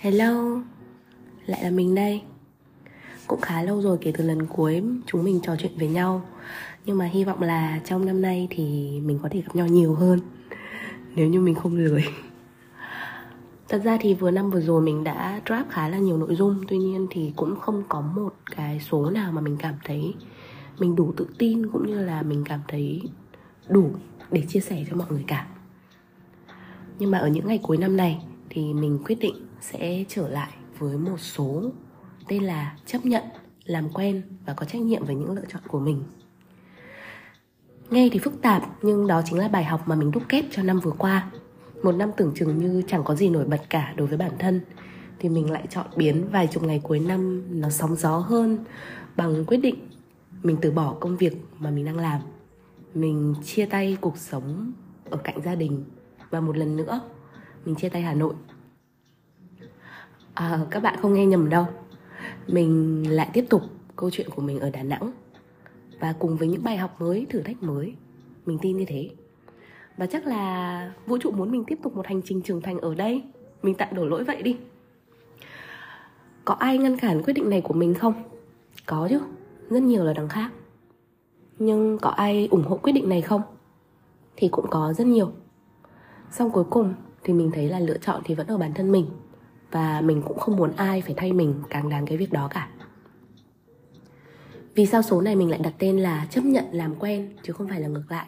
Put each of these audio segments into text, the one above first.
Hello, lại là mình đây. Cũng khá lâu rồi kể từ lần cuối chúng mình trò chuyện với nhau. Nhưng mà hy vọng là trong năm nay thì mình có thể gặp nhau nhiều hơn. Nếu như mình không lười. Thật ra thì vừa năm vừa rồi mình đã drop khá là nhiều nội dung. Tuy nhiên thì cũng không có một cái số nào mà mình cảm thấy Mình đủ tự tin cũng như là mình cảm thấy đủ để chia sẻ cho mọi người cả. Nhưng mà ở những ngày cuối năm này thì mình quyết định sẽ trở lại với một số tên là chấp nhận, làm quen và có trách nhiệm với những lựa chọn của mình. Nghe thì phức tạp, nhưng đó chính là bài học mà mình đúc kết cho năm vừa qua. Một năm tưởng chừng như chẳng có gì nổi bật cả đối với bản thân, thì mình lại chọn biến vài chục ngày cuối năm nó sóng gió hơn bằng quyết định mình từ bỏ công việc mà mình đang làm. Mình chia tay cuộc sống ở cạnh gia đình và một lần nữa mình chia tay hà nội à, các bạn không nghe nhầm đâu. Mình lại tiếp tục câu chuyện của mình ở đà nẵng và cùng với những bài học mới thử thách mới. Mình tin như thế. Và chắc là vũ trụ muốn mình tiếp tục một hành trình trưởng thành ở đây. Mình tạm đổ lỗi vậy đi. Có ai ngăn cản quyết định này của mình không? Có chứ rất nhiều là đằng khác. Nhưng có ai ủng hộ quyết định này không? Thì cũng có rất nhiều. Xong cuối cùng thì mình thấy là lựa chọn thì vẫn ở bản thân mình và mình cũng không muốn ai phải thay mình càng đáng cái việc đó cả. Vì sao số này mình lại đặt tên là chấp nhận làm quen, chứ không phải là ngược lại?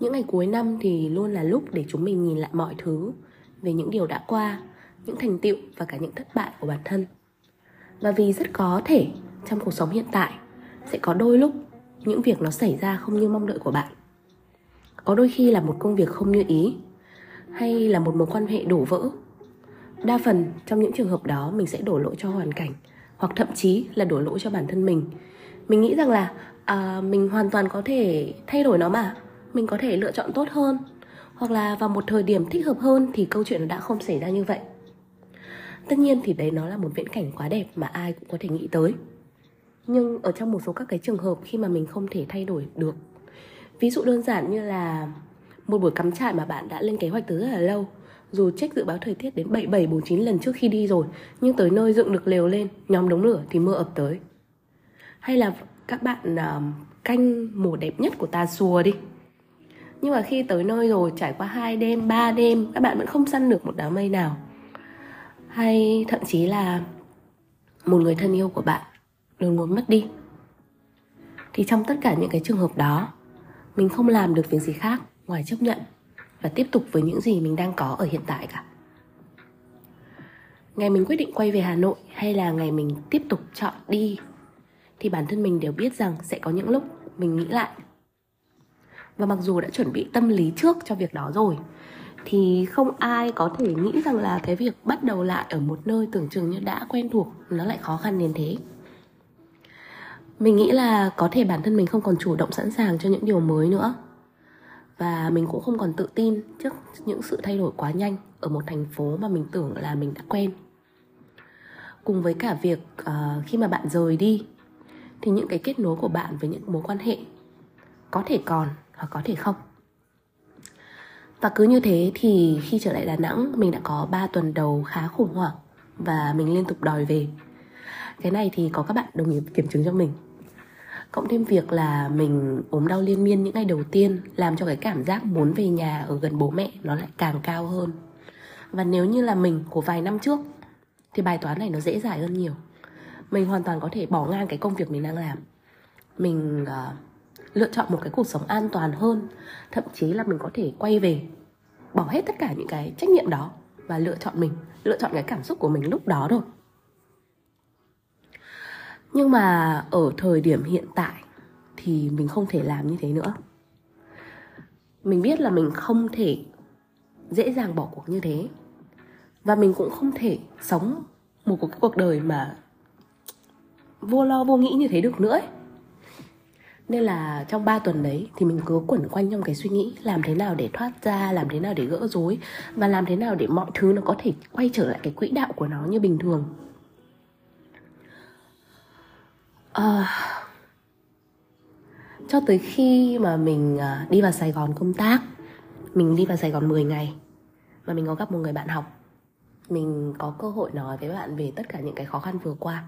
Những ngày cuối năm thì luôn là lúc để chúng mình nhìn lại mọi thứ, về những điều đã qua, những thành tựu và cả những thất bại của bản thân. Và vì rất có thể trong cuộc sống hiện tại sẽ có đôi lúc những việc nó xảy ra không như mong đợi của bạn. Có đôi khi là một công việc không như ý, hay là một mối quan hệ đổ vỡ đa phần trong những trường hợp đó mình sẽ đổ lỗi cho hoàn cảnh hoặc thậm chí là đổ lỗi cho bản thân mình. Mình nghĩ rằng là à, mình hoàn toàn có thể thay đổi nó mà. Mình có thể lựa chọn tốt hơn. Hoặc là vào một thời điểm thích hợp hơn thì câu chuyện đã không xảy ra như vậy. Tất nhiên thì đấy nó là một viễn cảnh quá đẹp mà ai cũng có thể nghĩ tới. Nhưng ở trong một số các cái trường hợp khi mà mình không thể thay đổi được. Ví dụ đơn giản như là một buổi cắm trại mà bạn đã lên kế hoạch từ rất là lâu dù check dự báo thời tiết đến 77 49 lần trước khi đi rồi nhưng tới nơi dựng được lều lên nhóm đống lửa thì mưa ập tới. Hay là các bạn uh, canh mùa đẹp nhất của tà xùa đi. Nhưng mà khi tới nơi rồi trải qua hai đêm ba đêm các bạn vẫn không săn được một đám mây nào. Hay thậm chí là một người thân yêu của bạn đột ngột mất đi. Thì trong tất cả những cái trường hợp đó mình không làm được việc gì khác ngoài chấp nhận và tiếp tục với những gì mình đang có ở hiện tại cả. Ngày mình quyết định quay về hà nội hay là ngày mình tiếp tục chọn đi, thì bản thân mình đều biết rằng sẽ có những lúc mình nghĩ lại. Và mặc dù đã chuẩn bị tâm lý trước cho việc đó rồi, thì không ai có thể nghĩ rằng là cái việc bắt đầu lại ở một nơi tưởng chừng như đã quen thuộc, nó lại khó khăn đến thế. Mình nghĩ là có thể bản thân mình không còn chủ động sẵn sàng cho những điều mới nữa và mình cũng không còn tự tin trước những sự thay đổi quá nhanh ở một thành phố mà mình tưởng là mình đã quen. Cùng với cả việc uh, khi mà bạn rời đi thì những cái kết nối của bạn với những mối quan hệ có thể còn hoặc có thể không. Và cứ như thế thì khi trở lại Đà Nẵng mình đã có 3 tuần đầu khá khủng hoảng và mình liên tục đòi về. Cái này thì có các bạn đồng nghiệp kiểm chứng cho mình cộng thêm việc là mình ốm đau liên miên những ngày đầu tiên làm cho cái cảm giác muốn về nhà ở gần bố mẹ nó lại càng cao hơn. Và nếu như là mình của vài năm trước thì bài toán này nó dễ giải hơn nhiều. Mình hoàn toàn có thể bỏ ngang cái công việc mình đang làm. Mình uh, lựa chọn một cái cuộc sống an toàn hơn thậm chí là mình có thể quay về bỏ hết tất cả những cái trách nhiệm đó và lựa chọn mình lựa chọn cái cảm xúc của mình lúc đó thôi nhưng mà ở thời điểm hiện tại thì mình không thể làm như thế nữa. Mình biết là mình không thể dễ dàng bỏ cuộc như thế. Và mình cũng không thể sống một cuộc cuộc đời mà vô lo vô nghĩ như thế được nữa ấy. nên là trong 3 tuần đấy thì mình cứ quẩn quanh trong cái suy nghĩ làm thế nào để thoát ra, làm thế nào để gỡ rối và làm thế nào để mọi thứ nó có thể quay trở lại cái quỹ đạo của nó như bình thường. À, cho tới khi mà mình à, đi vào Sài Gòn công tác mình đi vào Sài Gòn 10 ngày mà mình có gặp một người bạn học mình có cơ hội nói với bạn về tất cả những cái khó khăn vừa qua.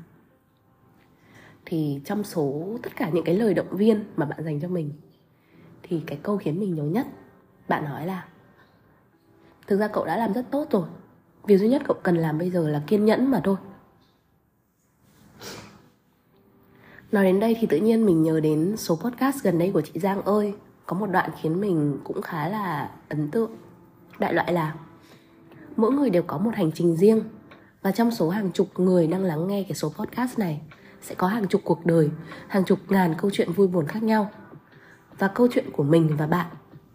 Thì trong số tất cả những cái lời động viên mà bạn dành cho mình thì cái câu khiến mình nhớ nhất bạn nói là thực ra cậu đã làm rất tốt rồi. Việc duy nhất cậu cần làm bây giờ là kiên nhẫn mà thôi. Nói đến đây thì tự nhiên mình nhớ đến số podcast gần đây của chị giang ơi. Có một đoạn khiến mình cũng khá là ấn tượng. Đại loại là, mỗi người đều có một hành trình riêng. Và trong số hàng chục người đang lắng nghe cái số podcast này, sẽ có hàng chục cuộc đời, hàng chục ngàn câu chuyện vui buồn khác nhau. Và câu chuyện của mình và bạn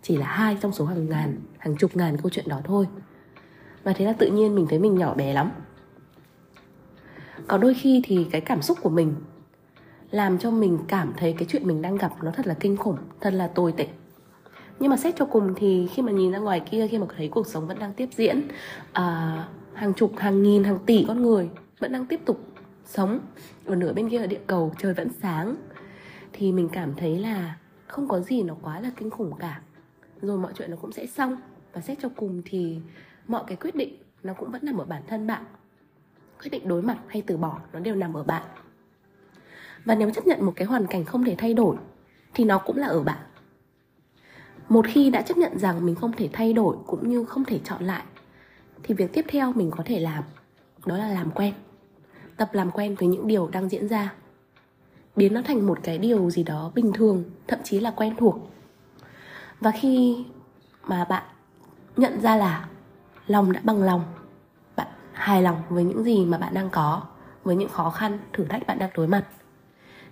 chỉ là hai trong số hàng ngàn, hàng chục ngàn câu chuyện đó thôi. Và thế là tự nhiên mình thấy mình nhỏ bé lắm. Có đôi khi thì cái cảm xúc của mình làm cho mình cảm thấy cái chuyện mình đang gặp nó thật là kinh khủng thật là tồi tệ. Nhưng mà xét cho cùng thì khi mà nhìn ra ngoài kia khi mà thấy cuộc sống vẫn đang tiếp diễn à, hàng chục hàng nghìn hàng tỷ con người vẫn đang tiếp tục sống ở nửa bên kia ở địa cầu trời vẫn sáng thì mình cảm thấy là không có gì nó quá là kinh khủng cả. Rồi mọi chuyện nó cũng sẽ xong. Và xét cho cùng thì mọi cái quyết định nó cũng vẫn nằm ở bản thân bạn. Quyết định đối mặt hay từ bỏ nó đều nằm ở bạn và nếu chấp nhận một cái hoàn cảnh không thể thay đổi, thì nó cũng là ở bạn. Một khi đã chấp nhận rằng mình không thể thay đổi cũng như không thể chọn lại, thì việc tiếp theo mình có thể làm, đó là làm quen. Tập làm quen với những điều đang diễn ra. Biến nó thành một cái điều gì đó bình thường, thậm chí là quen thuộc. Và khi mà bạn nhận ra là lòng đã bằng lòng, bạn hài lòng với những gì mà bạn đang có, với những khó khăn, thử thách bạn đang đối mặt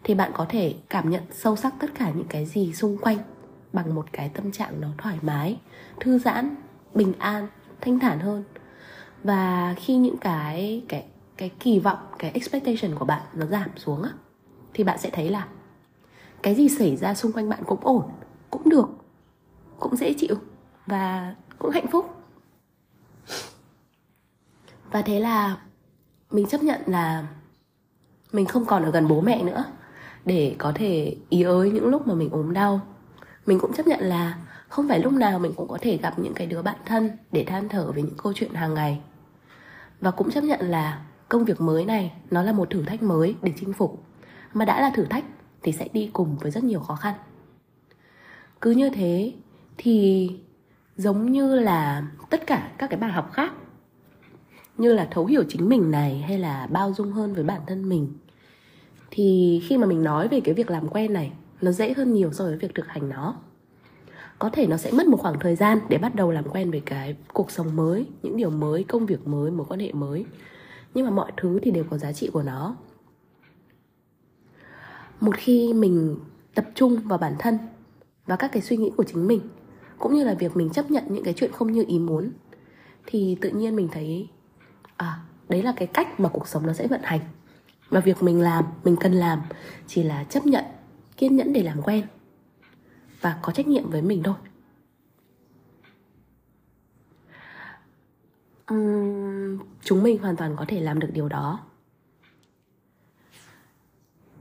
thì bạn có thể cảm nhận sâu sắc tất cả những cái gì xung quanh bằng một cái tâm trạng nó thoải mái, thư giãn, bình an, thanh thản hơn. Và khi những cái cái cái kỳ vọng, cái expectation của bạn nó giảm xuống á, thì bạn sẽ thấy là cái gì xảy ra xung quanh bạn cũng ổn, cũng được, cũng dễ chịu và cũng hạnh phúc. Và thế là mình chấp nhận là mình không còn ở gần bố mẹ nữa để có thể ý ới những lúc mà mình ốm đau. Mình cũng chấp nhận là không phải lúc nào mình cũng có thể gặp những cái đứa bạn thân để than thở về những câu chuyện hàng ngày. Và cũng chấp nhận là công việc mới này nó là một thử thách mới để chinh phục. Mà đã là thử thách thì sẽ đi cùng với rất nhiều khó khăn. Cứ như thế thì giống như là tất cả các cái bài học khác, như là thấu hiểu chính mình này hay là bao dung hơn với bản thân mình thì khi mà mình nói về cái việc làm quen này, nó dễ hơn nhiều so với việc thực hành nó. Có thể nó sẽ mất một khoảng thời gian để bắt đầu làm quen với cái cuộc sống mới, những điều mới, công việc mới, mối quan hệ mới. Nhưng mà mọi thứ thì đều có giá trị của nó. Một khi mình tập trung vào bản thân và các cái suy nghĩ của chính mình, cũng như là việc mình chấp nhận những cái chuyện không như ý muốn, thì tự nhiên mình thấy à đấy là cái cách mà cuộc sống nó sẽ vận hành mà việc mình làm mình cần làm chỉ là chấp nhận kiên nhẫn để làm quen và có trách nhiệm với mình thôi. Uhm, chúng mình hoàn toàn có thể làm được điều đó.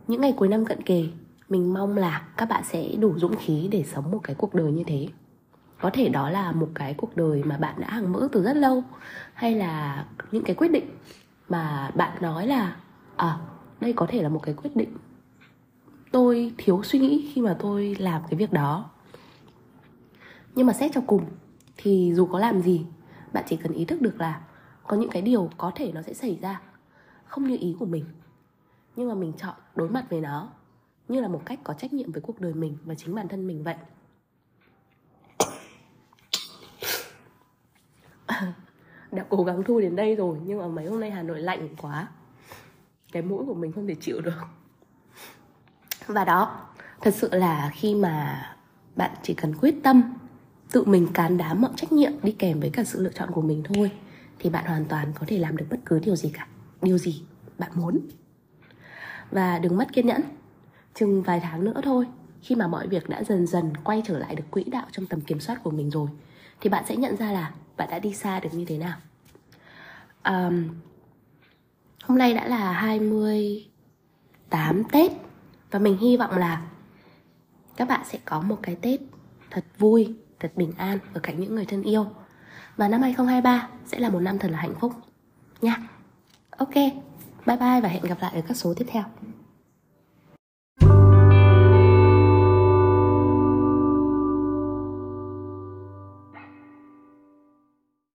Những ngày cuối năm cận kề mình mong là các bạn sẽ đủ dũng khí để sống một cái cuộc đời như thế. Có thể đó là một cái cuộc đời mà bạn đã hằng mơ từ rất lâu hay là những cái quyết định mà bạn nói là à đây có thể là một cái quyết định tôi thiếu suy nghĩ khi mà tôi làm cái việc đó. Nhưng mà xét cho cùng, thì dù có làm gì, bạn chỉ cần ý thức được là có những cái điều có thể nó sẽ xảy ra, không như ý của mình. Nhưng mà mình chọn đối mặt với nó như là một cách có trách nhiệm với cuộc đời mình và chính bản thân mình vậy. Đã cố gắng thu đến đây rồi, nhưng mà mấy hôm nay hà nội lạnh quá cái mũi của mình không thể chịu được. Và đó thật sự là khi mà bạn chỉ cần quyết tâm tự mình cán đá mọi trách nhiệm đi kèm với cả sự lựa chọn của mình thôi thì bạn hoàn toàn có thể làm được bất cứ điều gì cả điều gì bạn muốn. Và đừng mất kiên nhẫn chừng vài tháng nữa thôi khi mà mọi việc đã dần dần quay trở lại được quỹ đạo trong tầm kiểm soát của mình rồi thì bạn sẽ nhận ra là bạn đã đi xa được như thế nào. Um, hôm nay đã là 28 Tết và mình hy vọng là các bạn sẽ có một cái Tết thật vui, thật bình an ở cạnh những người thân yêu. Và năm 2023 sẽ là một năm thật là hạnh phúc. nha ok bye bye và hẹn gặp lại ở các số tiếp theo